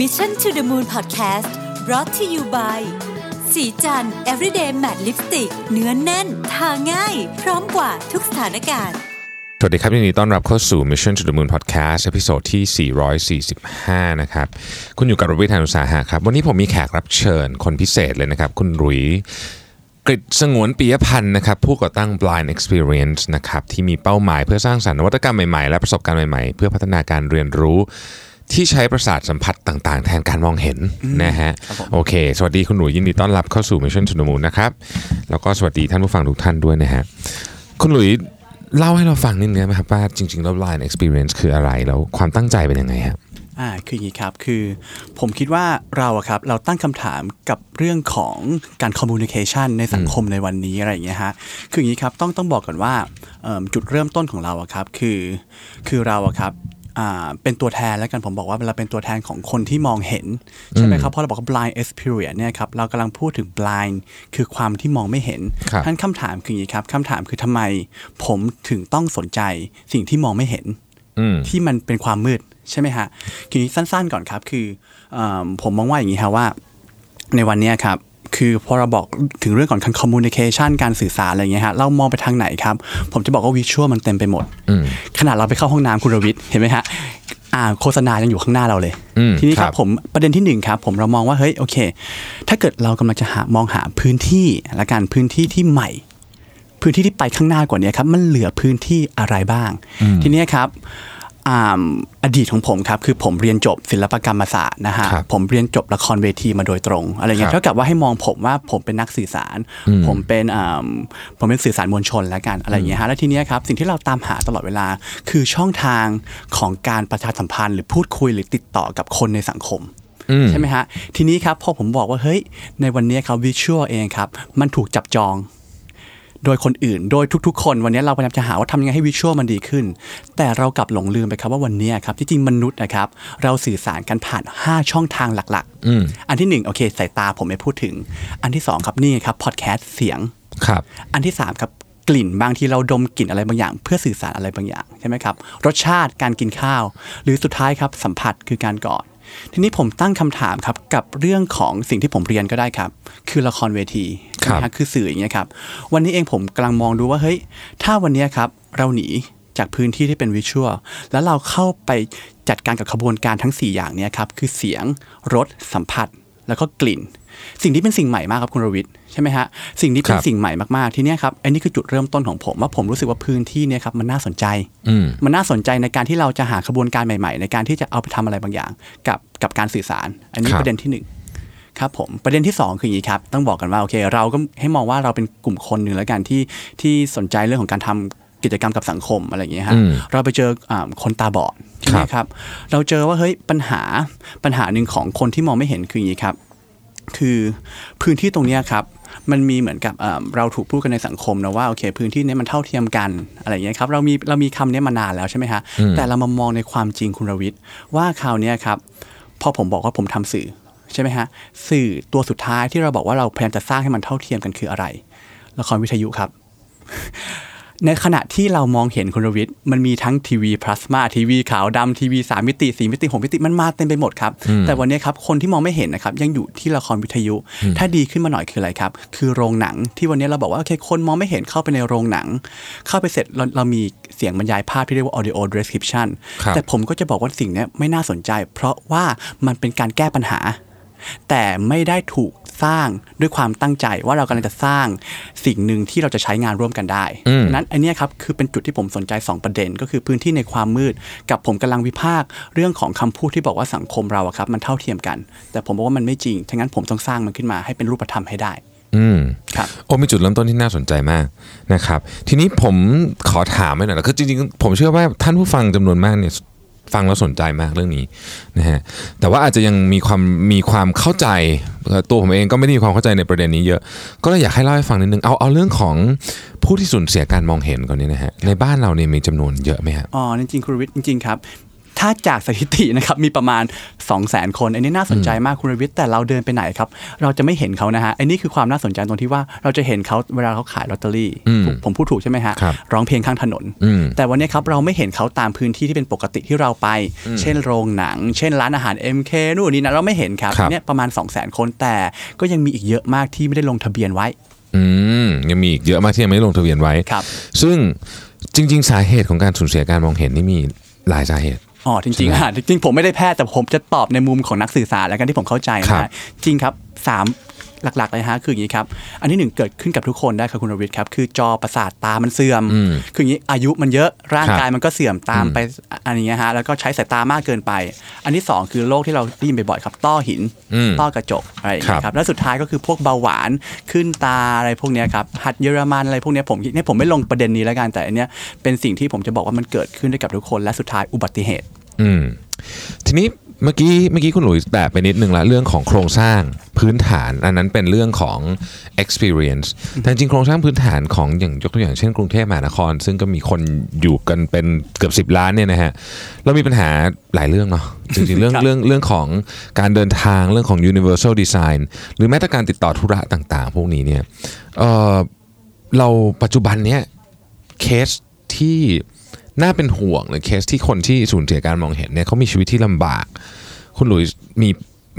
Mission to the Moon Podcast brought to you by สีจัน everyday matte lipstick เนื้อนแน่น ทาง่าย พร้อมกว่าทุกสถานการณ์ สวัสดีครับยินดีต้อนรับเข้าสู่ Mission to the Moon Podcast ตอนที่ 445 นะครับ คุณอยู่กับรวิทยานุสาหะครับ วันนี้ผมมีแขกรับเชิญคนพิเศษเลยนะครับ คุณรุยกฤษสงวนปียพันธ์นะครับผู้ก่อตั้ง Blind Experience นะครับที่มีเป้าหมายเพื่อสร้างสรรค์นวัตกรรมใหม่ๆ และประสบการณ์ใหม่ๆ เพื่อพัฒนาการเรียนรู้ ที่ใช้ประสาทสัมผัสต่าง ๆ แทนการมองเห็นนะฮะโอเค สวัสดีคุณหนุ่ยยินดีต้อนรับเข้าสู่ Mission to the Moon นะครับ แล้วก็สวัสดีท่านผู้ฟังทุกท่านด้วยนะฮะคุณหลุยเล่าให้เราฟังนิดนึงได้ไหมครับว่าจริงๆแล้ว Blind Experience คืออะไรแล้วความตั้งใจเป็นยังไงครับอ่าคืออย่างนี้ครับคือผมคิดว่าเราอะครับเราตั้งคำถามกับเรื่องของการคอมมูนิเคชันในสังคมในวันนี้อะไรอย่างเงี้ยฮะคืออย่างนี้ครับต้องต้องบอกก่อนว่าเอิ่มจุดเริ่มต้นของเราอะครับคือคือเราอะครับอ่า เป็นตัวแทนแล้วกันผมบอกว่าเราเป็นตัวแทนของคนที่มองเห็น ใช่ไหมครับ เพราะเราบอกว่า blind experience เนี่ยครับเรากำลังพูดถึง blind คือความที่มองไม่เห็นครับท่านคำถามคืออย่างนี้ครับคำถามคือทำไมผมถึงต้องสนใจสิ่งที่มองไม่เห็นอืมที่มันเป็นความมืดใช่ไหมฮะทีนี้สั้นๆก่อนครับคือเออผมมองว่าอย่างนี้ครับว่า ในวันเนี้ยครับ คือพอเราบอกถึงเรื่องของการคอมมูนิเคชันการสื่อสารอะไรอย่างเงี้ยฮะเรามองไปทางไหนครับ ผมจะบอกว่าวิชวลมันเต็มไปหมดอืมขนาดเราไปเข้าห้องน้ำคุณรวิทย์เห็นไหมฮะอ่าโฆษณายังอยู่ข้างหน้าเราเลยอืมทีนี้คครัรับบผมประเด็นที่หนึ่งครับผมเรามองว่าเฮ้ยโอเค ถ้าเกิดเรากำลังจะหามองหาพื้นที่และการพื้นที่ที่ใหม่ พื้นที่ที่ไปข้างหน้ากว่านี้ครับมันเหลือพื้นที่อะไรบ้าง ทีเนี้ยครับ อ่าอดีตของผมครับคือผมเรียนจบศิลปกรรมศาสตร์นะฮะครับผมเรียนจบละครเวทีมาโดยตรง อะไรเงี้ครัยบเท่ากับว่าให้มองผมว่าผมเป็นนักสื่อสาร ผมเป็นอ่าผมเป็นสื่อสารมวลชนแล้วกันอะไรเงี้ยฮะแล้วทีเนี้ยครับสิ่งที่เราตามหาตลอดเวลาคือช่องทางของการประชาสัมพันธ์หรือพูดคุยหรือติดต่อกับคนในสังคมอืมใช่ไหมฮะทีนี้ครับพอผมบอกว่าเฮ้ยในวันนี้ครับวิชวลเองครับมันถูกจับจอง โดยคนอื่น โดยทุก ๆ คนวันนี้เราพยายามจะหาว่าทำยังไงให้วิชวลมันดีขึ้น แต่เรากลับหลงลืมไปครับว่าวันนี้ครับที่จริงมนุษย์นะครับเราสื่อสารกันผ่าน 5 ช่องทางหลักอืมๆอันที่ 1 โอเคสายตาผมไม่พูดถึง อันที่ 2 ครับนี่ครับพอดแคสต์เสียงครับ อันที่ 3 ครับกลิ่นบางทีเราดมกลิ่นอะไรบางอย่าง เพื่อสื่อสารอะไรบางอย่างใช่ไหมครับรสชาติการกินข้าว หรือสุดท้ายครับสัมผัสคือการกอด ทีนี้ผมตั้งคำถามครับกับเรื่องของสิ่งที่ผมเรียนก็ได้ครับ คือละครเวทีใช่ไหมครับคือสื่ออย่างเงี้ยครับ วันนี้เองผมกำลังมองดูว่าเฮ้ย ถ้าวันเนี้ยครับเราหนีจากพื้นที่ที่เป็นวิชวลแล้วเราเข้าไปจัดการกับขบวนการทั้ง 4 อย่างเนี้ยครับ คือเสียงรสสัมผัส แล้วก็กลิ่น สิ่งที่เป็นสิ่งใหม่มากครับคุณรวิทย์ใช่ไหมฮะสิ่งที่เป็คนรับสิ่งใหม่มากๆทีเนี้ยครับอันนี้คือจุดเริ่มต้นของผมว่าผมรู้สึกว่าพื้นที่เนี่ยครับมันน่าสนใจอืมมันน่าสนใจในการที่เราจะหาขบวนการใหม่ ๆ ในการที่จะเอาไปทำอะไรบางอย่าง กับกับการสื่อสาร อันนี้ครับประเด็นที่หนึ่งครับผมประเด็นที่สองคืออย่างนี้ครับ ต้องบอกกันว่าโอเคเราก็ให้มองว่าเราเป็นกลุ่มคนหนึ่งแล้วกันที่ที่สนใจเรื่องของการทำกิจกรรมกับสังคมอะไรอย่างเงี้ยฮะอืมเราไปเจออ่าคนตาบอดทีครับนี้ครับ เราเจอว่าเฮ้ยปัญหาปัญหาหนึ่งของคนที่มองไม่เห็นคืออย่างนี้ครับ คือพื้นที่ตรงเนี้ยครับมันมีเหมือนกับเอ่อเราถูกพูดกันในสังคมนะว่าโอเค พื้นที่เนี้ยมันเท่าเทียมกันอะไรอย่างเงี้ยครับเรามีเรามีคำเนี้ยมานานแล้วใช่ไหมฮะแต่เรามามองในความจริงคุณรวิทย์ว่าคราวเนี้ยครับพอผมบอกว่าผมทำสื่อใช่ไหมฮะสื่อตัวสุดท้ายที่เราบอกว่าเราพยายามจะสร้างให้มันเท่าเทียมกันคืออะไร ละครวิทยุครับ ในขณะที่เรามองเห็นคุณรวิทย์มันมีทั้งทีวีพลาสมาทีวีขาวดำทีวีสามมิติสี่มิติหกมิติมันมาเต็มไปหมดครับ แต่วันนี้ครับคนที่มองไม่เห็นนะครับยังอยู่ที่ละครวิทยุ ถ้าดีขึ้นมาหน่อยคืออะไรครับ คือโรงหนังที่วันนี้เราบอกว่าโอเคคนมองไม่เห็นเข้าไปในโรงหนัง เข้าไปเสร็จเราเรามีเสียงบรรยายภาพที่เรียกว่า audio description ครับแต่ผมก็จะบอกว่าสิ่งเนี้ยไม่น่าสนใจ เพราะว่ามันเป็นการแก้ปัญหา แต่ไม่ได้ถูก สร้างด้วยความตั้งใจว่าเรากำลังจะสร้างสิ่งหนึ่งที่เราจะใช้งานร่วมกันได้อืมนั้นอันเนี้ยครับคือเป็นจุดที่ผมสนใจ 2 ประเด็น ก็คือพื้นที่ในความมืด กับผมกำลังวิพากษ์เรื่องของคำพูดที่บอกว่าสังคมเราอะครับมันเท่าเทียมกัน แต่ผมบอกว่ามันไม่จริงฉะนั้นผมต้องสร้างมันขึ้นมาให้เป็นรูปธรรมให้ได้อืมครับโอ้มีจุดเริ่มต้นที่น่าสนใจมากนะครับ ทีนี้ผมขอถามไปหน่อยนะคือจริงๆ ผมเชื่อว่าท่านผู้ฟังจำนวนมากเนี่ย ฟังแล้วสนใจมากเรื่องนี้นะฮะแต่ว่าอาจจะยังมีความมีความเข้าใจตัวผมเองก็ไม่ได้มีความเข้าใจในประเด็นนี้เยอะ ก็เลยอยากให้เล่าให้ฟังนิดนึงเอาเอาเรื่องของผู้ที่สูญเสียการมองเห็นก่อนนี้นะฮะในบ้านเราเนี่ยมีจำนวนเยอะไหมครับอ๋อจริงๆคุณวิทย์จริงๆครับ ถ้าจากสถิตินะครับมีประมาณ 2 0 0 0 0 0 คน อันนี้น่าสนใจมากคุณรวิทย์แต่เราเดินไปไหนครับ เราจะไม่เห็นเขานะฮะอันนี้คือความน่าสนใจตรงที่ว่าเราจะเห็นเขาเวลาเขาขายลอตเตอรี่อืมผมผมพูดถูกใช่ไหมฮะครับร้องเพลงข้างถนนอืมแต่วันนี้ครับเราไม่เห็นเขาตามพื้นที่ที่เป็นปกติที่เราไป เช่นโรงหนัง เช่นร้านอาหาร MK นู่นนี่นะเราไม่เห็นครับครับเนี่ยประมาณ 2 0 0 0 0 0 คนแต่ก็ยังมีอีกเยอะมากที่ไม่ได้ลงทะเบียนไว้อืมยังมีอีกเยอะมากที่ยังไม่ได้ลงทะเบียนไว้ครับ ซึ่งจริง ๆ สาเหตุของการสูญเสียการมองเห็นนี่มีหลายสาเหตุ อ๋อจริงๆอะจริงๆผมไม่ได้แพทย์แต่ผมจะตอบในมุมของนักสื่อสารแล้วกันที่ผมเข้าใจครันะบฮะจริงครับสาม หลักๆเลยฮะคืออย่างนี้ครับอันที่หนึ่งเกิดขึ้นกับทุกคนได้ครับคุณรวิทย์ครับคือจอประสาทตามันเสื่อมอืมคืออย่างนี้อายุมันเยอะร่างครับกายมันก็เสื่อมตามไปอันนี้ฮะแล้วก็ใช้สายตามากเกินไป อันที่สองคือโรคที่เราได้ยินบ่อยๆครับต้อหินอืมต้อกระจกอะไรอย่างเงี้ครัยบครับแล้วสุดท้ายก็คือพวกเบาหวานขึ้นตาอะไรพวกเนี้ยครับหัดเยอรมันอะไรพวกเนี้ยผมเนี่ยผมไม่ลงประเด็นนี้แล้วกันแต่อันเนี้ยเป็นสิ่งที่ผมจะบอกว่ามันเกิดขึ้นได้กับทุกคนและสุดท้ายอุบัติเหตุอืมทีนี้ เมื่อกี้เมื่อกี้คุณหลุยส์แตะไปนิดนึงละเรื่องของโครงสร้างพื้นฐาน อันนั้นเป็นเรื่องของ experience แต่จริงๆโครงสร้างพื้นฐานของอย่างยกตัวอย่างเช่นกรุงเทพมหานคร ซึ่งก็มีคนอยู่กันเป็นเกือบ 10 ล้านเนี่ยนะฮะเรามีปัญหาหลายเรื่องเนาะจริงๆเรื่องครับเรื่องเรื่องของการเดินทางเรื่องของ universal design หรือแม้แต่การติดต่อธุระต่างๆ พวกนี้เนี่ยเอ่อเราปัจจุบันเนี้ยเคสที่ น่าเป็นห่วงหรือเคสที่คนที่สูญเสียการมองเห็นเนี่ยเขามีชีวิตที่ลำบาก คุณหลุยส์มี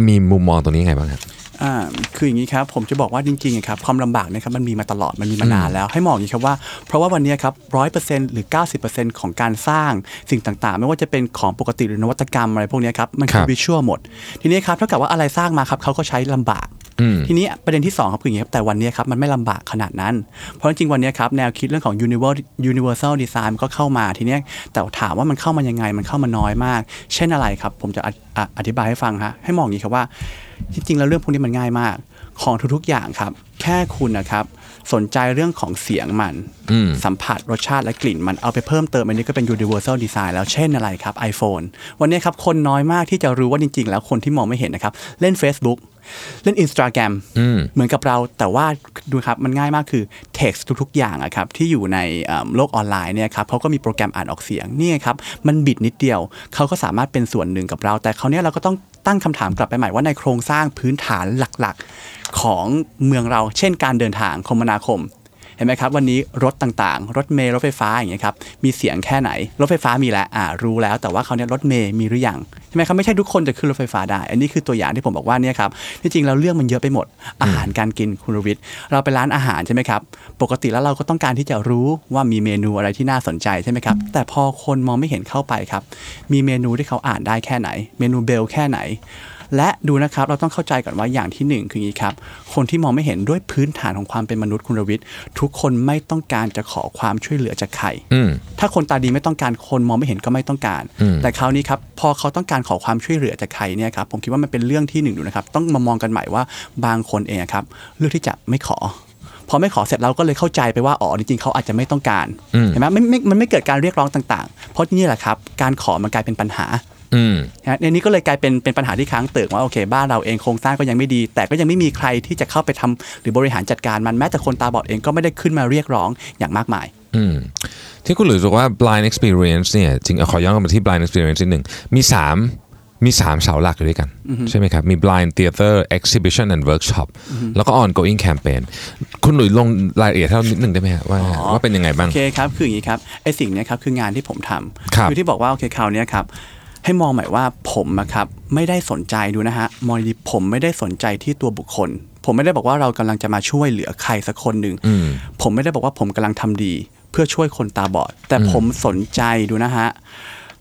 มีมุมมองตรงนี้ยังไงบ้างครับอ่าคืออย่างนี้ครับผมจะบอกว่าจริงๆอะครับความลำบากเนะครับมันมีมาตลอดมันมีมานานแล้วให้มองอย่างนี้ครับว่าเพราะว่าวันนี้ครับร้อยเปอร์เซ็นต์หรือ90%ของการสร้างสิ่งต่างๆ ไม่ว่าจะเป็นของปกติหรือนวัตกรรมอะไรพวกเนี้ยครับมันคืคอรับวิชวลหมด ทีนี้ครับเท่ากับว่าอะไรสร้างมาครับเขาก็ใช้ลำบากอืม ทีนี้ประเด็นที่2ครับคืออย่างนี้ครับแต่วันนี้ครับมันไม่ลำบากขนาดนั้น เพราะจริงๆวันนี้ครับแนวคิดเรื่องของ universal universal design มันก็เข้ามาทีเนี้ยแต่ถามว่ามันเข้ามายังไงมันเข้ามาน้อยมาก เช่นอะไรครับ ผมจะออะอธิบายให้ฟังฮะให้มองอย่างนี้ครับว่าที่จริงแล้วเรื่องพวกนี้มันง่ายมาก ของทุกๆอย่างครับ แค่คุณนะครับสนใจเรื่องของเสียงมันอืมสัมผัสรสชาติและกลิ่นมันเอาไปเพิ่มเติมอันนี้ก็เป็น universal design แล้วเช่นอะไรครับ iPhone วันนี้ครับคนน้อยมากที่จะรู้ว่าจริง ๆ แล้วคนที่มองไม่เห็นนะครับ เล่น Facebook เล่น Instagram อืมเหมือนกับเราแต่ว่าดูครับมันง่ายมากคือ text ทุกๆ อย่างอะครับที่อยู่ในเอ่อโลกออนไลน์เนี่ยครับเขาก็มีโปรแกรมอ่านออกเสียงนี่ไงครับมันบิดนิดเดียวเขาก็สามารถเป็นส่วนหนึ่งกับเรา แต่เขาวเนี้ยเราก็ต้องตั้งคำถามกลับไปใหม่ว่าในโครงสร้างพื้นฐานหลักๆ ของเมืองเรา เช่นการเดินทางคมนาคม เห็นไหมครับ วันนี้รถต่างๆ รถเมล์รถไฟฟ้าอย่างเงี้ยครับมีเสียงแค่ไหน รถไฟฟ้ามีแล้วอ่ารู้แล้ว แต่ว่าเขาวเนี่ยรถเมล์มีหรือยังใช่ไหมครับไม่ใช่ทุกคนจะขึ้นรถไฟฟ้าได้ อันนี้คือตัวอย่างที่ผมบอกว่าเนี่ยครับที่จริงแล้วเรื่องมันเยอะไปหมด อาหารการกินคุณรวิทย์เราไปร้านอาหารใช่ไหมครับปกติแล้วเราก็ต้องการที่จะรู้ว่ามีเมนูอะไรที่น่าสนใจใช่ไหมครับแต่พอคนมองไม่เห็นเข้าไปครับมีเมนูที่เขาอ่านได้แค่ไหน เมนูเบลแค่ไหน และดูนะครับเราต้องเข้าใจก่อนว่าอย่างที่หนึ่งคืออย่างนี้ครับ คนที่มองไม่เห็นด้วยพื้นฐานของความเป็นมนุษย์คุณรวิทย์ทุกคนไม่ต้องการจะขอความช่วยเหลือจากใครอืมถ้าคนตาดีไม่ต้องการคนมองไม่เห็นก็ไม่ต้องการอืมแต่คราวนี้ครับพอเขาต้องการขอความช่วยเหลือจากใครเนี่ยครับผมคิดว่ามันเป็นเรื่องที่หนึ่งดูนะครับต้องมามองกันใหม่ว่าบางคนเองอะครับเลือกที่จะไม่ขอพอไม่ขอเสร็จเราก็เลยเข้าใจไปว่าอ๋อจริงๆเขาอาจจะไม่ต้องการอืมเห็นไหมไม่ไม่มันไม่เกิดการเรียกร้องต่างๆ เพราะนี่แหละครับ การขอมันกลายเป็นปัญหาอืมนะฮะ ในนี้ก็เลยกลายเป็นเป็นปัญหาที่ค้างเติ่งว่าโอเค บ้านเราเองโครงสร้างก็ยังไม่ดี แต่ก็ยังไม่มีใครที่จะเข้าไปทำหรือบริหารจัดการมันแม้แต่คนตาบอดเองก็ไม่ได้ขึ้นมาเรียกร้องอย่างมากมายอืมที่คุณหลุยส์บอกว่า blind experience เนี่ยจริงๆขอย้อนกลับมาที่ blind experience นิดหนึ่งมีสามมีสามเสาหลักอยู่ด้วยกัน ใช่ไหมครับ มี blind theater exhibition and workshop แล้วก็ ongoing campaign คุณหลุยส์ลงรายละเอียดให้เรานิดหนึ่งได้ไหมฮะว่าว่าเป็นยังไงบ้าง โอเคครับ คืออย่างนี้ครับไอ้สิ่งเนี้ยครับคืองานที่ผมทำครับอที่บอกว่าโอเคคราวเนี้ยครับ ให้มองหมายว่าผมอะครับไม่ได้สนใจดูนะฮะมองดีๆผมไม่ได้สนใจที่ตัวบุคคล ผมไม่ได้บอกว่าเรากำลังจะมาช่วยเหลือใครสักคนหนึ่งอืมผมไม่ได้บอกว่าผมกำลังทำดี เพื่อช่วยคนตาบอด แต่ผมสนใจดูนะฮะ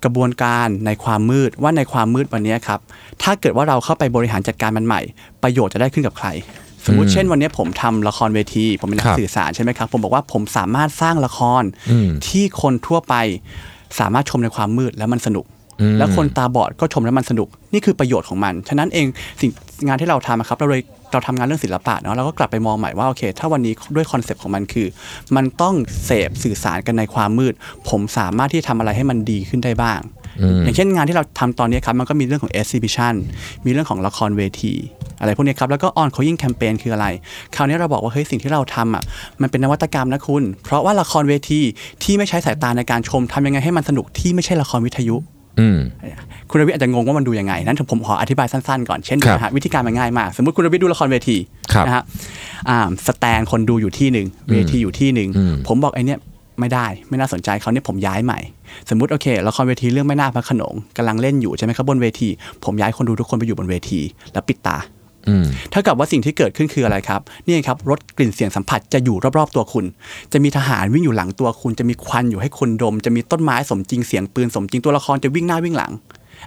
กระบวนการในความมืดว่าในความมืดวันเนี้ยครับ ถ้าเกิดว่าเราเข้าไปบริหารจัดการมันใหม่ ประโยชน์จะได้ขึ้นกับใคร สมมุติเช่นวันนี้ผมทำละครเวที ผมเป็นนัครักบสื่อสารใช่ไหมครับ ผมบอกว่าผมสามารถสร้างละครอืมที่คนทั่วไปสามารถชมในความมืดแล้วมันสนุกอืม แล้วคนตาบอดก็ชมแล้วมันสนุก นี่คือประโยชน์ของมัน ฉะนั้นเองสิ่งงานที่เราทำอะครับเราเลยเราทำงานเรื่องศิลปะเนาะเราก็กลับไปมองใหม่ว่าโอเค ถ้าวันนี้ด้วยคอนเซปต์ของมันคือ มันต้องเสพสื่อสารกันในความมืด ผมสามารถที่จะทำอะไรให้มันดีขึ้นได้บ้าง อย่างเช่นงานที่เราทำตอนนี้ครับมันก็มีเรื่องของ exhibition มีเรื่องของละครเวที อะไรพวกนี้ครับแล้วก็ on calling campaign คืออะไร คราวนี้เราบอกว่าเฮ้ยสิ่งที่เราทำอะมันเป็นนวัตกรรมนะคุณ เพราะว่าละครเวทีที่ไม่ใช้สายตาในการชมทำยังไงให้มันสนุกที่ไม่ใช่ละครวิทยุอืม คุณรวิทย์อาจจะงงว่ามันดูยังไง นั้นผมขออธิบายสั้นๆก่อนเช่นครับนะฮะวิธีการมันง่ายมาก สมมติคุณรวิทย์ดูละครเวทีครับนะฮะอ่าสแตนคนดูอยู่ที่หนึ่งเวทีอยู่ที่หนึ่งอืมผมบอกไอ้เนี่ยไม่ได้ไม่น่าสนใจเขาเนี่ยผมย้ายใหม่ สมมติโอเคละครเวทีเรื่องไม่น่าพระโขนงกำลังเล่นอยู่ใช่ไหมครับบนเวที ผมย้ายคนดูทุกคนไปอยู่บนเวที แล้วปิดตาอืม เท่ากับว่าสิ่งที่เกิดขึ้นคืออะไรครับนี่ครับรถกลิ่นเสียงสัมผัสจะอยู่รอบๆตัวคุณ จะมีทหารวิ่งอยู่หลังตัวคุณ จะมีควันอยู่ให้คุณดม จะมีต้นไม้สมจริงเสียงปืนสมจริงตัวละครจะวิ่งหน้าวิ่งหลัง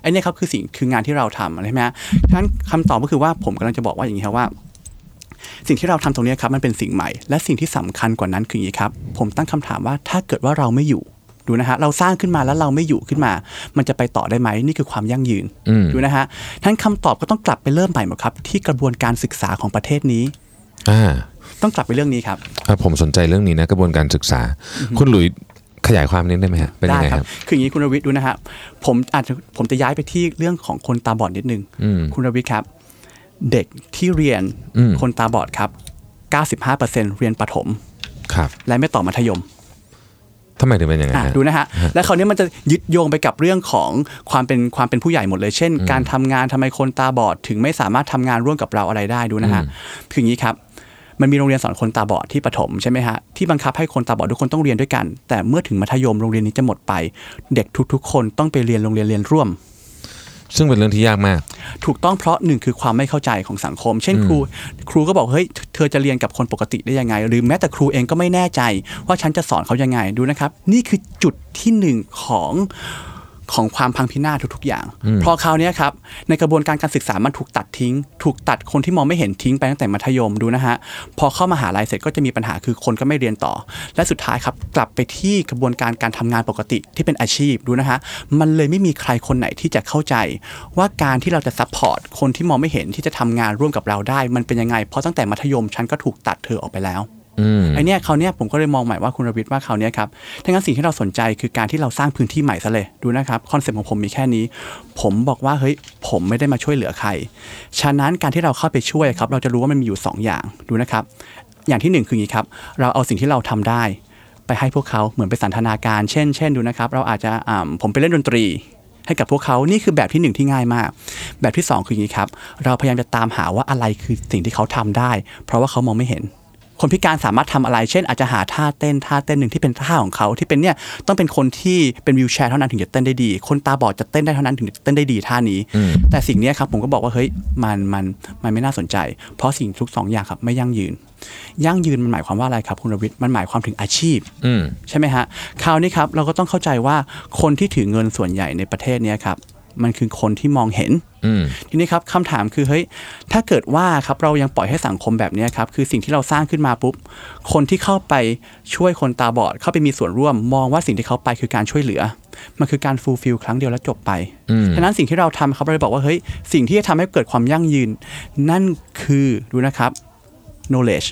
ไอ้นี่ครับคือสิ่งคืองานที่เราทำใช่ไหมฮะฉะนั้นคำตอบก็คือว่าผมกำลังจะบอกว่าอย่างนี้ครับว่า สิ่งที่เราทำตรงนี้ครับมันเป็นสิ่งใหม่ และสิ่งที่สำคัญกว่านั้นคืออย่างนี้ครับ ผมตั้งคำถามว่าถ้าเกิดว่าเราไม่อยู่ ดูนะฮะเราสร้างขึ้นมาแล้วเราไม่อยู่ขึ้นมา มันจะไปต่อได้ไหมนี่คือความยั่งยืนอืมดูนะฮะท่านคำตอบก็ต้องกลับไปเริ่มใหม่หมดครับ ที่กระบวนการศึกษาของประเทศนี้อ่าต้องกลับไปเรื่องนี้ครับอะผมสนใจเรื่องนี้นะกระบวนการศึกษา คุณหลุยขยายความนิดได้ไหมฮะเป็นยังไงครับ คืออย่างนี้คุณรวิทย์ดูนะฮะผมอาจจะผมจะย้ายไปที่เรื่องของคนตาบอดนิดนึงอืมคุณรวิทย์ครับ เด็กที่เรียนอืมคนตาบอดครับ 95%เรียนประถม ครับ และไม่ต่อมัธยม ทำไมถึงเป็นอย่างนั้นอะฮะดูนะฮะ และคราวนี้มันจะยึดโยงไปกับเรื่องของความเป็นความเป็นผู้ใหญ่หมดเลย เช่น การทำงานทำไมคนตาบอด ถึงไม่สามารถทำงานร่วมกับเราอะไรได้ดูนะฮะคืออย่างนี้ครับ มันมีโรงเรียนสอนคนตาบอดที่ประถมใช่ไหมฮะ ที่บังคับให้คนตาบอดทุกคนต้องเรียนด้วยกัน แต่เมื่อถึงมัธยมโรงเรียนนี้จะหมดไป เด็กทุกๆ คนต้องไปเรียนโรงเรียนเรียนร่วมซึ่งเป็นเรื่องที่ยากมาก ถูกต้องเพราะหนึ่งคือความไม่เข้าใจของสังคม เช่นครู ครูก็บอกเฮ้ย เธอจะเรียนกับคนปกติได้ยังไง หรือแม้แต่ครูเองก็ไม่แน่ใจ ว่าฉันจะสอนเขายังไงดูนะครับ นี่คือจุดที่หนึ่งของ ของความพังพินาศทุก ๆ อย่าง เพราะคราวเนี้ยครับในกระบวนการการศึกษามันถูกตัดทิ้ง ถูกตัดคนที่มองไม่เห็นทิ้งไปตั้งแต่มัธยมดูนะฮะพอเข้ามาหาลัยเสร็จก็จะมีปัญหาคือคนก็ไม่เรียนต่อ และสุดท้ายครับกลับไปที่กระบวนการการทำงานปกติที่เป็นอาชีพดูนะฮะมันเลยไม่มีใครคนไหนที่จะเข้าใจ ว่าการที่เราจะ support คนที่มองไม่เห็นที่จะทำงานร่วมกับเราได้ มันเป็นยังไงเพราะตั้งแต่มัธยมฉันก็ถูกตัดเธอออกไปแล้วอืม ไอเนี้ยคราวเนี้ยผมก็เลยมองใหม่ว่าคุณรวิทย์ว่าคราวเนี้ยครับทั้งนั้นสิ่งที่เราสนใจคือการที่เราสร้างพื้นที่ใหม่ซะเลยดูนะครับ concept ของผมมีแค่นี้ ผมบอกว่าเฮ้ยผมไม่ได้มาช่วยเหลือใคร ฉะนั้นการที่เราเข้าไปช่วยครับเราจะรู้ว่ามันมีอยู่ 2 อย่างดูนะครับ อย่างที่หนึ่งคืออย่างนี้ครับเราเอาสิ่งที่เราทำได้ไปให้พวกเขาเหมือนไปสันทนาการ เช่น เช่นดูนะครับ เราอาจจะผมไปเล่นดนตรีให้กับพวกเขานี่คือแบบที่หนึ่งที่ง่ายมาก แบบที่สองคืออย่างนี้ครับ เราพยายามจะตามหาว่าอะไรคือสิ่งที่เขาทำได้ เพราะว่าเขามองไม่เห็น คนพิการสามารถทำอะไร เช่นอาจจะหาท่าเต้นท่าเต้นหนึ่งที่เป็นท่าของเขาที่เป็นเนี่ยต้องเป็นคนที่เป็นวิวแชร์เท่านั้นถึงจะเต้นได้ดี คนตาบอดจะเต้นได้เท่านั้นถึงจะเต้นได้ดีท่านี้ แต่สิ่งเนี้ยครับผมก็บอกว่าเฮ้ยมันมันมันไม่น่าสนใจ เพราะสิ่งทุกสองอย่างครับไม่ยั่งยืน ยั่งยืนมันหมายความว่าอะไรครับคุณรวิทย์มันหมายความถึงอาชีพอืมใช่ไหมฮะคราวนี้ครับเราก็ต้องเข้าใจว่าคนที่ถือเงินส่วนใหญ่ในประเทศเนี้ยครับ มันคือคนที่มองเห็นอืมทีนี้ครับคำถามคือเฮ้ยถ้าเกิดว่าครับเรายังปล่อยให้สังคมแบบเนี้ยครับคือสิ่งที่เราสร้างขึ้นมาปุ๊บคนที่เข้าไปช่วยคนตาบอด เข้าไปมีส่วนร่วม มองว่าสิ่งที่เขาไปคือการช่วยเหลือ มันคือการฟูลฟิลครั้งเดียวแล้วจบไปอืมฉะนั้นสิ่งที่เราทำครับเราเลยบอกว่าเฮ้ยสิ่งที่จะทำให้เกิดความยั่งยืน นั่นคือดูนะครับ knowledge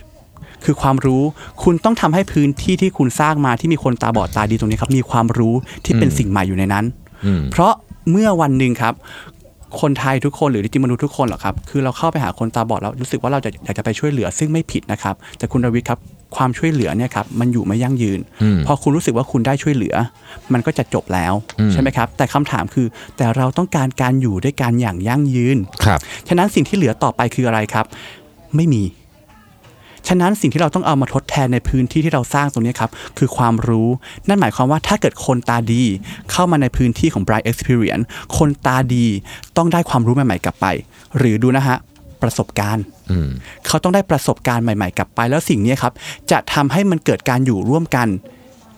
คือความรู้คุณต้องทำให้พื้นที่ที่คุณสร้างมาที่มีคนตาบอดตาดีตรงนี้ครับ มีความรู้ที่เป็นสิ่งใหม่อยู่ในนั้นอืมเพราะ เมื่อวันหนึ่งครับ คนไทยทุกคนหรือจริงๆมนุษย์ทุกคนหรอกครับคือเราเข้าไปหาคนตาบอดแล้วรู้สึกว่าเราจะอยากจะไปช่วยเหลือซึ่งไม่ผิดนะครับแต่คุณรวิทย์ครับความช่วยเหลือเนี่ยครับมันอยู่ไม่ยั่งยืนอืมพอคุณรู้สึกว่าคุณได้ช่วยเหลือ มันก็จะจบแล้วอืมใช่ไหมครับ แต่คำถามคือแต่เราต้องการการอยู่ด้วยกันอย่างยั่งยืนครับฉะนั้นสิ่งที่เหลือต่อไปคืออะไรครับ ไม่มี ฉะนั้นสิ่งที่เราต้องเอามาทดแทนในพื้นที่ที่เราสร้างตรงนี้ครับ คือความรู้ นั่นหมายความว่าถ้าเกิดคนตาดี เข้ามาในพื้นที่ของ Bright Experience คนตาดีต้องได้ความรู้ใหม่ๆกลับไป หรือดูนะฮะประสบการณ์อืมเขาต้องได้ประสบการณ์ใหม่ ๆ กลับไป แล้วสิ่งนี้ครับ จะทำให้มันเกิดการอยู่ร่วมกัน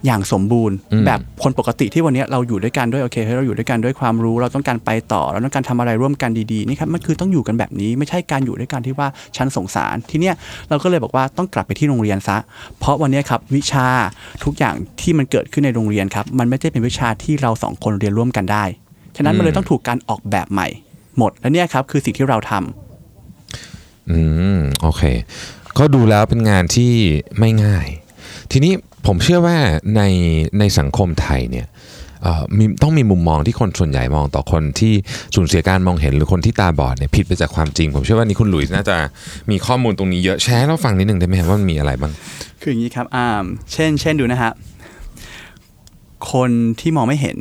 อย่างสมบูรณ์อืมแบบคนปกติที่วันนี้เราอยู่ด้วยกันด้วยโอเคเฮ้ยเราอยู่ด้วยกันด้วยความรู้ เราต้องการไปต่อเราต้องการทำอะไรร่วมกันดีๆนี่ครับมันคือต้องอยู่กันแบบนี้ ไม่ใช่การอยู่ด้วยกันที่ว่าฉันสงสารทีเนี้ยเราก็เลยบอกว่าต้องกลับไปที่โรงเรียนซะ เพราะวันนี้ครับวิชาทุกอย่างที่มันเกิดขึ้นในโรงเรียนครับมันไม่ใช่เป็นวิชาที่เราสองคนเรียนร่วมกันได้ฉะนั้นมันเลยต้องถูกการออกแบบใหม่ หมดและเนี่ยครับคือสิ่งที่เราทำอืมโอเค ก็ดูแล้วเป็นงานที่ไม่ง่าย ทีนี้ ผมเชื่อว่าในในสังคมไทยเนี่ยเอ่อมีต้องมีมุมมองที่คนส่วนใหญ่มองต่อคนที่สูญเสียการมองเห็นหรือคนที่ตาบอดเนี่ยผิดไปจากความจริง ผมเชื่อว่านี่คุณหลุยส์น่าจะมีข้อมูลตรงนี้เยอะแชร์ให้เราฟังนิดหนึ่งได้ไหมครับว่ามันมีอะไรบ้าง คืออย่างนี้ครับอ่าเช่น เช่นดูนะฮะคนที่มองไม่เห็น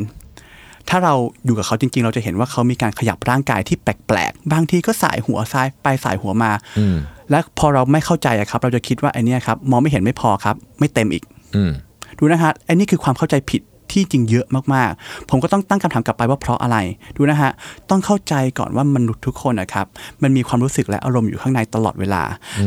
ถ้าเราอยู่กับเขาจริง ๆ เราจะเห็นว่าเขามีการขยับร่างกายที่แปลกๆบางทีก็สายหัวซ้ายไปสายหัวมาอืมและพอเราไม่เข้าใจอะครับ เราจะคิดว่าไอเนี้ยครับมองไม่เห็นไม่พอครับ ไม่เต็มอีกอืม ดูนะฮะไอ้นี่คือความเข้าใจผิด ที่จริงเยอะมากๆ ผมก็ต้องตั้งคำถามกลับไปว่าเพราะอะไร ดูนะฮะ ต้องเข้าใจก่อนว่ามนุษย์ทุกคนนะครับมันมีความรู้สึกและอารมณ์อยู่ข้างในตลอดเวลา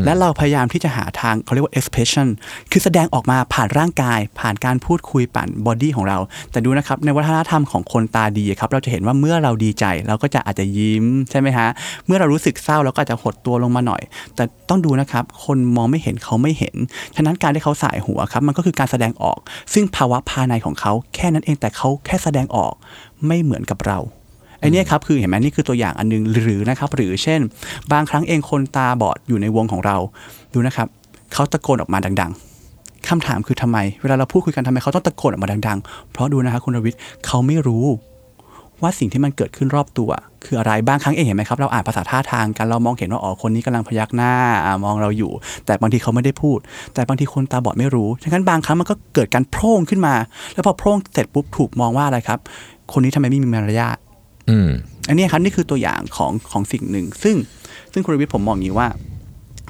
และเราพยายามที่จะหาทางเขาเรียกว่า expression คือแสดงออกมาผ่านร่างกาย ผ่านการพูดคุยผ่านบอดี้ของเรา แต่ดูนะครับในวัฒนธรรมของคนตาดีครับเราจะเห็นว่าเมื่อเราดีใจเราก็จะอาจจะยิ้มใช่ไหมฮะเมื่อเรารู้สึกเศร้าเราก็อาจจะหดตัวลงมาหน่อย แต่ต้องดูนะครับคนมองไม่เห็นเขาไม่เห็น ฉะนั้นการที่เขาสายหัวครับมันก็คือการแสดงออก ซึ่งภาวะภายในของเขาแค่นั้นเองแต่เขาแค่แสดงออกไม่เหมือนกับเราไอ้เนี่ยครับคือเห็นไหมนี่คือตัวอย่างอันหนึงหรือนะครับหรือเช่น บางครั้งเองคนตาบอดอยู่ในวงของเรา ดูนะครับเขาตะโกนออกมาดัง ๆคำถามคือทำไม เวลาเราพูดคุยกันทำไมเขาต้องตะโกนออกมาดัง ๆ เพราะดูนะครับคุณรวิทย์เขาไม่รู้ว่าสิ่งที่มันเกิดขึ้นรอบตัว คืออะไรบางครั้งเองเห็นไหมครับเราอ่านภาษาท่าทางกันเรามองเห็นว่าอ๋อคนนี้กำลังพยักหน้าอ่ามองเราอยู่ แต่บางทีเขาไม่ได้พูด แต่บางทีคนตาบอดไม่รู้ฉะนั้นบางครั้งมันก็เกิดการโพร่งขึ้นมา แล้วพอโพร่งเสร็จปุ๊บถูกมองว่าอะไรครับ คนนี้ทำไมไม่มีมารยาทอืมอันนี้ครับนี่คือตัวอย่างของของสิ่งหนึ่ง ซึ่งซึ่งคุณรวิทย์ผมมองอย่างนี้ว่า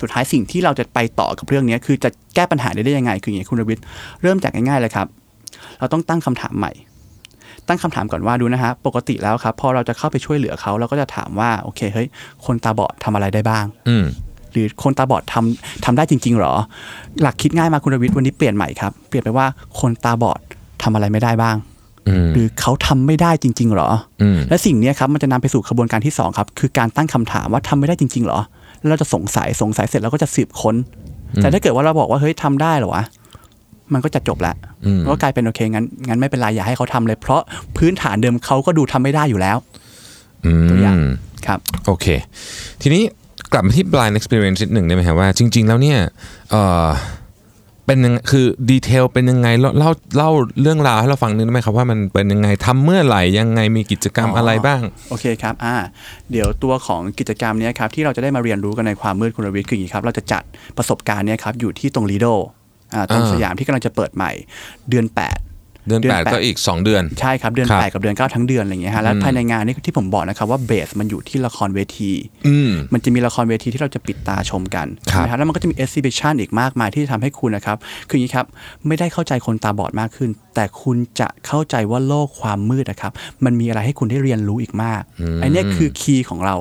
สุดท้ายสิ่งที่เราจะไปต่อกับเรื่องนี้คือจะแก้ปัญหาได้ได้ยังไง คืออย่างนี้คุณรวิทย์เริ่มจากง่ายๆเลยครับ เราต้องตั้งคำถามใหม่ ตั้งคำถามก่อนว่าดูนะฮะปกติแล้วครับพอเราจะเข้าไปช่วยเหลือเขาเราก็จะถามว่าโอเคเฮ้ยคนตาบอดทำอะไรได้บ้างอืมหรือคนตาบอดทำทำได้จริง ๆหรอ หลักคิดง่ายมากคุณรวิทย์วันนี้เปลี่ยนใหม่ครับเปลี่ยนไปว่าคนตาบอดทำอะไรไม่ได้บ้างอืมหรือเขาทำไม่ได้จริง ๆ หรออืมและสิ่งเนี้ยครับมันจะนำไปสู่กระบวนการที่สองครับคือการตั้งคำถามว่าทำไม่ได้จริงๆเหรอ แล้วเราจะสงสัยสงสัยเสร็จเราก็จะสืบค้น แต่ถ้าเกิดว่าเราบอกว่าเฮ้ยทำได้เหรอวะ มันก็จะจบละอืมก็กลายเป็นโอเคงั้นงั้นไม่เป็นไรอย่าให้เขาทำเลย เพราะพื้นฐานเดิมเขาก็ดูทำไม่ได้อยู่แล้วอืตัวอย่างมครับโอเค ทีนี้กลับมาที่ blind experience นิดหนึ่งได้ไหมครับว่าจริง ๆ แล้วเนี่ยเออเป็นยังคือดีเทลเป็นยังไงเล่าเล่าเล่าเรื่องราวให้เราฟังนึงได้ไหมครับว่ามันเป็นยังไงทำเมื่อไหร่ยังไงมีกิจกรรมอ๋อออะไรบ้าง โอเคครับอ่าเดี๋ยวตัวของกิจกรรมเนี้ยครับที่เราจะได้มาเรียนรู้กันในความมืดคุณรวิทย์คืออย่างนี้ครับเราจะจัดประสบการณ์เนี้ยครับอยู่ที่ตรงลีโดอ่า ตรงอ่าสยามที่กำลังจะเปิดใหม่เดือน 8เดือนเดือนแปดแปดก็อีก 2 เดือน ใช่ครับ เดือนครับ8กับเดือน 9 ทั้งเดือนอะไรอย่างเงี้ยฮะแล้วภายในงานนี้ที่ผมบอกนะครับว่าเบสมันอยู่ที่ละครเวทีอืมมันจะมีละครเวทีที่เราจะปิดตาชมกันครับนะครับแล้วมันก็จะมี exhibition อีกมากมายที่จะทำให้คุณนะครับ คืออย่างนี้ครับ ไม่ได้เข้าใจคนตาบอดมากขึ้น แต่คุณจะเข้าใจว่าโลกความมืดนะครับมันมีอะไรให้คุณได้เรียนรู้อีกมากอันเนี้ยคือคีย์ของเรา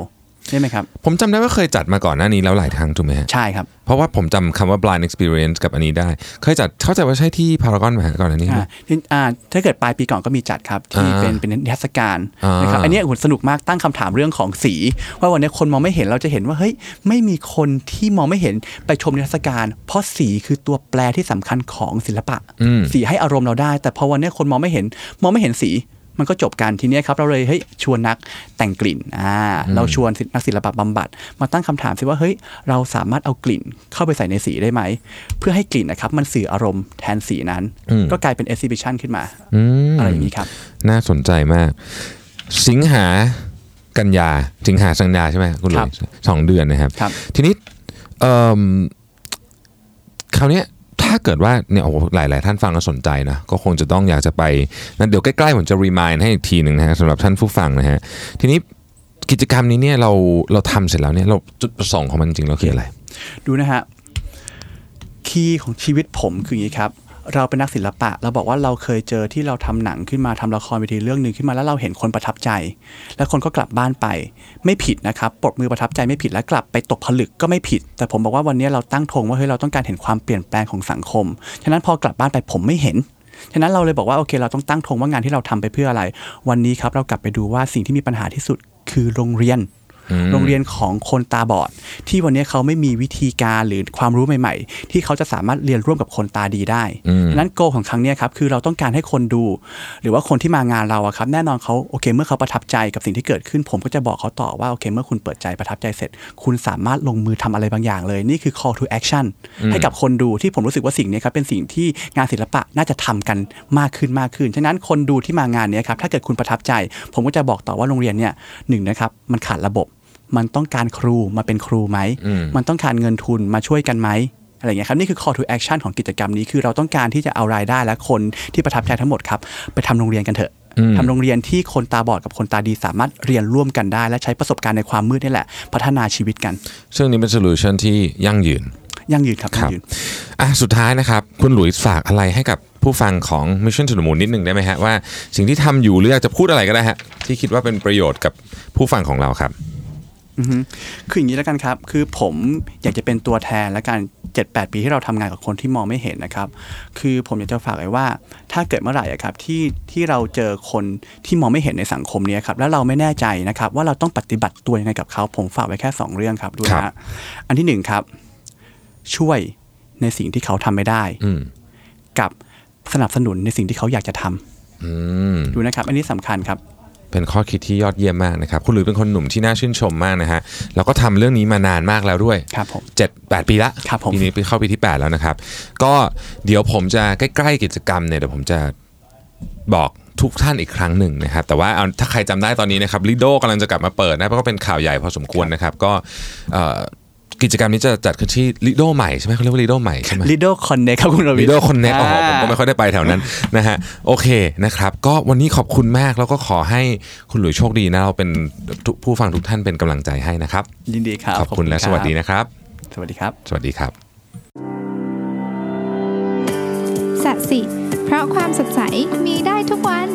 ใช่ไหมครับ ผมจำได้ว่าเคยจัดมาก่อนหน้านี้แล้วหลายครั้งถูกไหมฮะใช่ครับ เพราะว่าผมจำคำว่า blind experience กับอันนี้ได้ เคยจัดเข้าใจว่าใช่ที่พารากอนไหมฮะก่อนอันนี้ไหมอ่าที่อ่าถ้าเกิดปลายปีก่อนก็มีจัดครับ ที่อ่าเป็นเป็นนิทรรศการอ่านนะครับอันเนี้ยโหสนุกมากตั้งคำถามเรื่องของสี ว่าวันนี้คนมองไม่เห็นเราจะเห็นว่าเฮ้ยไม่มีคนที่มองไม่เห็นไปชมนิทรรศการ เพราะสีคือตัวแปรที่สำคัญของศิลปะอืมสีให้อารมณ์เราได้ แต่พอวันนี้คนมองไม่เห็นมองไม่เห็นสี มันก็จบกันทีเนี้ยครับเราเลยเฮ้ยชวนนักแต่งกลิ่นอ่าเราชวนนักศิลปะบำบัด มาตั้งคำถามสิว่าเฮ้ยเราสามารถเอากลิ่นเข้าไปใส่ในสีได้ไหม เพื่อให้กลิ่นนะครับมันสื่ออารมณ์แทนสีนั้นอืมก็กลายเป็น exhibition ขึ้นมาอืมอะไรอย่างนี้ครับ น่าสนใจมาก สิงหากันยาสิงหาสังยาใช่ไหมคุณลุครัยบสองเดือนนะครับครับทีนี้เอิ่มคราวเนี้ย ถ้าเกิดว่าเนี่ยโอ้โหหลาย ๆ ท่านฟังแล้วสนใจนะ ก็คงจะต้องอยากจะไปนั่นเดี๋ยวใกล้ ๆ ผมจะรีมายให้อีกทีหนึ่งนะฮะสำหรับท่านผู้ฟังนะฮะ ทีนี้กิจกรรมนี้เนี่ยเราเราทำเสร็จแล้วเนี่ยเราจุดประสงค์ของมันจริงๆแล้วคืออะไร ดูนะฮะคีย์ของชีวิตผมคืออย่างนี้ครับ เราเป็นนักศิลปะ เราบอกว่าเราเคยเจอที่เราทำหนังขึ้นมาทำละครเวทีเรื่องหนึ่งขึ้นมาแล้วเราเห็นคนประทับใจ แล้วคนก็กลับบ้านไป ไม่ผิดนะครับปรบมือประทับใจไม่ผิดแล้วกลับไปตกผลึกก็ไม่ผิด แต่ผมบอกว่าวันนี้เราตั้งธงว่าเฮ้ยเราต้องการเห็นความเปลี่ยนแปลงของสังคมฉะนั้นพอกลับบ้านไปผมไม่เห็นฉะนั้นเราเลยบอกว่าโอเค เราต้องตั้งธงว่างานที่เราทำไปเพื่ออะไร วันนี้ครับเรากลับไปดูว่าสิ่งที่มีปัญหาที่สุดคือโรงเรียน โรงเรียนของคนตาบอด ที่วันนี้เขาไม่มีวิธีการหรือความรู้ใหม่ ๆ ที่เขาจะสามารถเรียนร่วมกับคนตาดีได้อืมดังนั้นโกของครั้งเนี้ยครับคือเราต้องการให้คนดู หรือว่าคนที่มางานเราอะครับแน่นอนเขาโอเค เมื่อเขาประทับใจกับสิ่งที่เกิดขึ้น ผมก็จะบอกเขาต่อว่าโอเค เมื่อคุณเปิดใจประทับใจเสร็จ คุณสามารถลงมือทำอะไรบางอย่างเลย นี่คือ call to action ให้กับคนดูที่ผมรู้สึกว่าสิ่งนี้ครับเป็นสิ่งที่งานศิลปะน่าจะทำกันมากขึ้นมากขึ้น ฉะนั้นคนดูที่มางานเนี้ยครับถ้าเกิดคุณประทับใจ ผมก็จะบอกต่อว่าโรงเรียนเนี่ยหนึ่งนะครับมันขาดระบบ มันต้องการครูมาเป็นครูไหมอืมมันต้องการเงินทุนมาช่วยกันไหมอะไรอย่างเงี้ยครับนี่คือ call to action ของกิจกรรมนี้คือเราต้องการที่จะเอารายได้และคนที่ประทับใจทั้งหมดครับ ไปทำโรงเรียนกันเถอะทำโรงเรียนที่คนตาบอดกับคนตาดีสามารถเรียนร่วมกันได้ และใช้ประสบการณ์ในความมืดนี่แหละ พัฒนาชีวิตกัน ซึ่งนี้เป็น solution ที่ยั่งยืน ยั่งยืนครับคยั่งยืนครับ อะสุดท้ายนะครับ คุณหลุยส์ฝากอะไรให้กับผู้ฟังของ Mission to the Moon นิดหนึ่งได้ไหมฮะว่าสิ่งที่ทำอยู่หรืออยากจะพูดอะไรก็ได้ฮะที่คิดว่าเป็นประโยชน์กับผู้ฟังของเราครับอือฮึ คืออย่างนี้แล้วกันครับ คือผมอยากจะเป็นตัวแทนและการ7-8 ปีที่เราทำงานกับคนที่มองไม่เห็นนะครับ คือผมอยากจะฝากไว้ว่า ถ้าเกิดเมื่อไหร่อะครับที่ที่เราเจอคนที่มองไม่เห็นในสังคมเนี้ยครับ แล้วเราไม่แน่ใจนะครับ ว่าเราต้องปฏิบัติตัวยังไงกับเขา ผมฝากไว้แค่ 2 เรื่องครับดูครันะบฮะอันที่หนึ่งครับ ช่วยในสิ่งที่เขาทำไม่ได้อืมกับสนับสนุนในสิ่งที่เขาอยากจะทำอืมดูนะครับ อันนี้สำคัญครับ เป็นข้อคิดที่ยอดเยี่ยมมากนะครับ คุณหลุยเป็นคนหนุ่มที่น่าชื่นชมมากนะฮะแล้วก็ทำเรื่องนี้มานานมากแล้วด้วยครับผมเจ็ดแปดปีละครับผมปีนี้ไปเข้าปีที่ 8 แล้วนะครับ ก็เดี๋ยวผมจะใกล้ๆกิจกรรมเนี่ยเดี๋ยวผมจะบอกทุกท่านอีกครั้งหนึ่งนะครับ แต่ว่าเอาถ้าใครจำได้ตอนนี้นะครับลิโดกำลังจะกลับมาเปิดนะเพราะก็เป็นข่าวใหญ่พอสมควรนะครับ ก็เอ่อ กิจกรรมนี้จะจัดขึ้นที่ลิโดใหม่ใช่ไหมเขาเรียกว่าลิโดใหม่ใช่ไหม Lido Connect ครับคุณรวิวิทดีย์โอคอนเน็กโอ้โหผมก็ไม่ค่อยได้ไปแถวนั้นนะฮะโอเคนะครับ ก็วันนี้ขอบคุณมากแล้วก็ขอให้คุณหลุยโชคดีนะเราเป็นทุกผู้ฟังทุกท่านเป็นกำลังใจให้นะครับ ยินดีครับขอบคุณและรัสวัสดีนะครับ สวัสดีครับ สวัสดีครับสัสิเพราะความสดใสมีได้ทุกวัน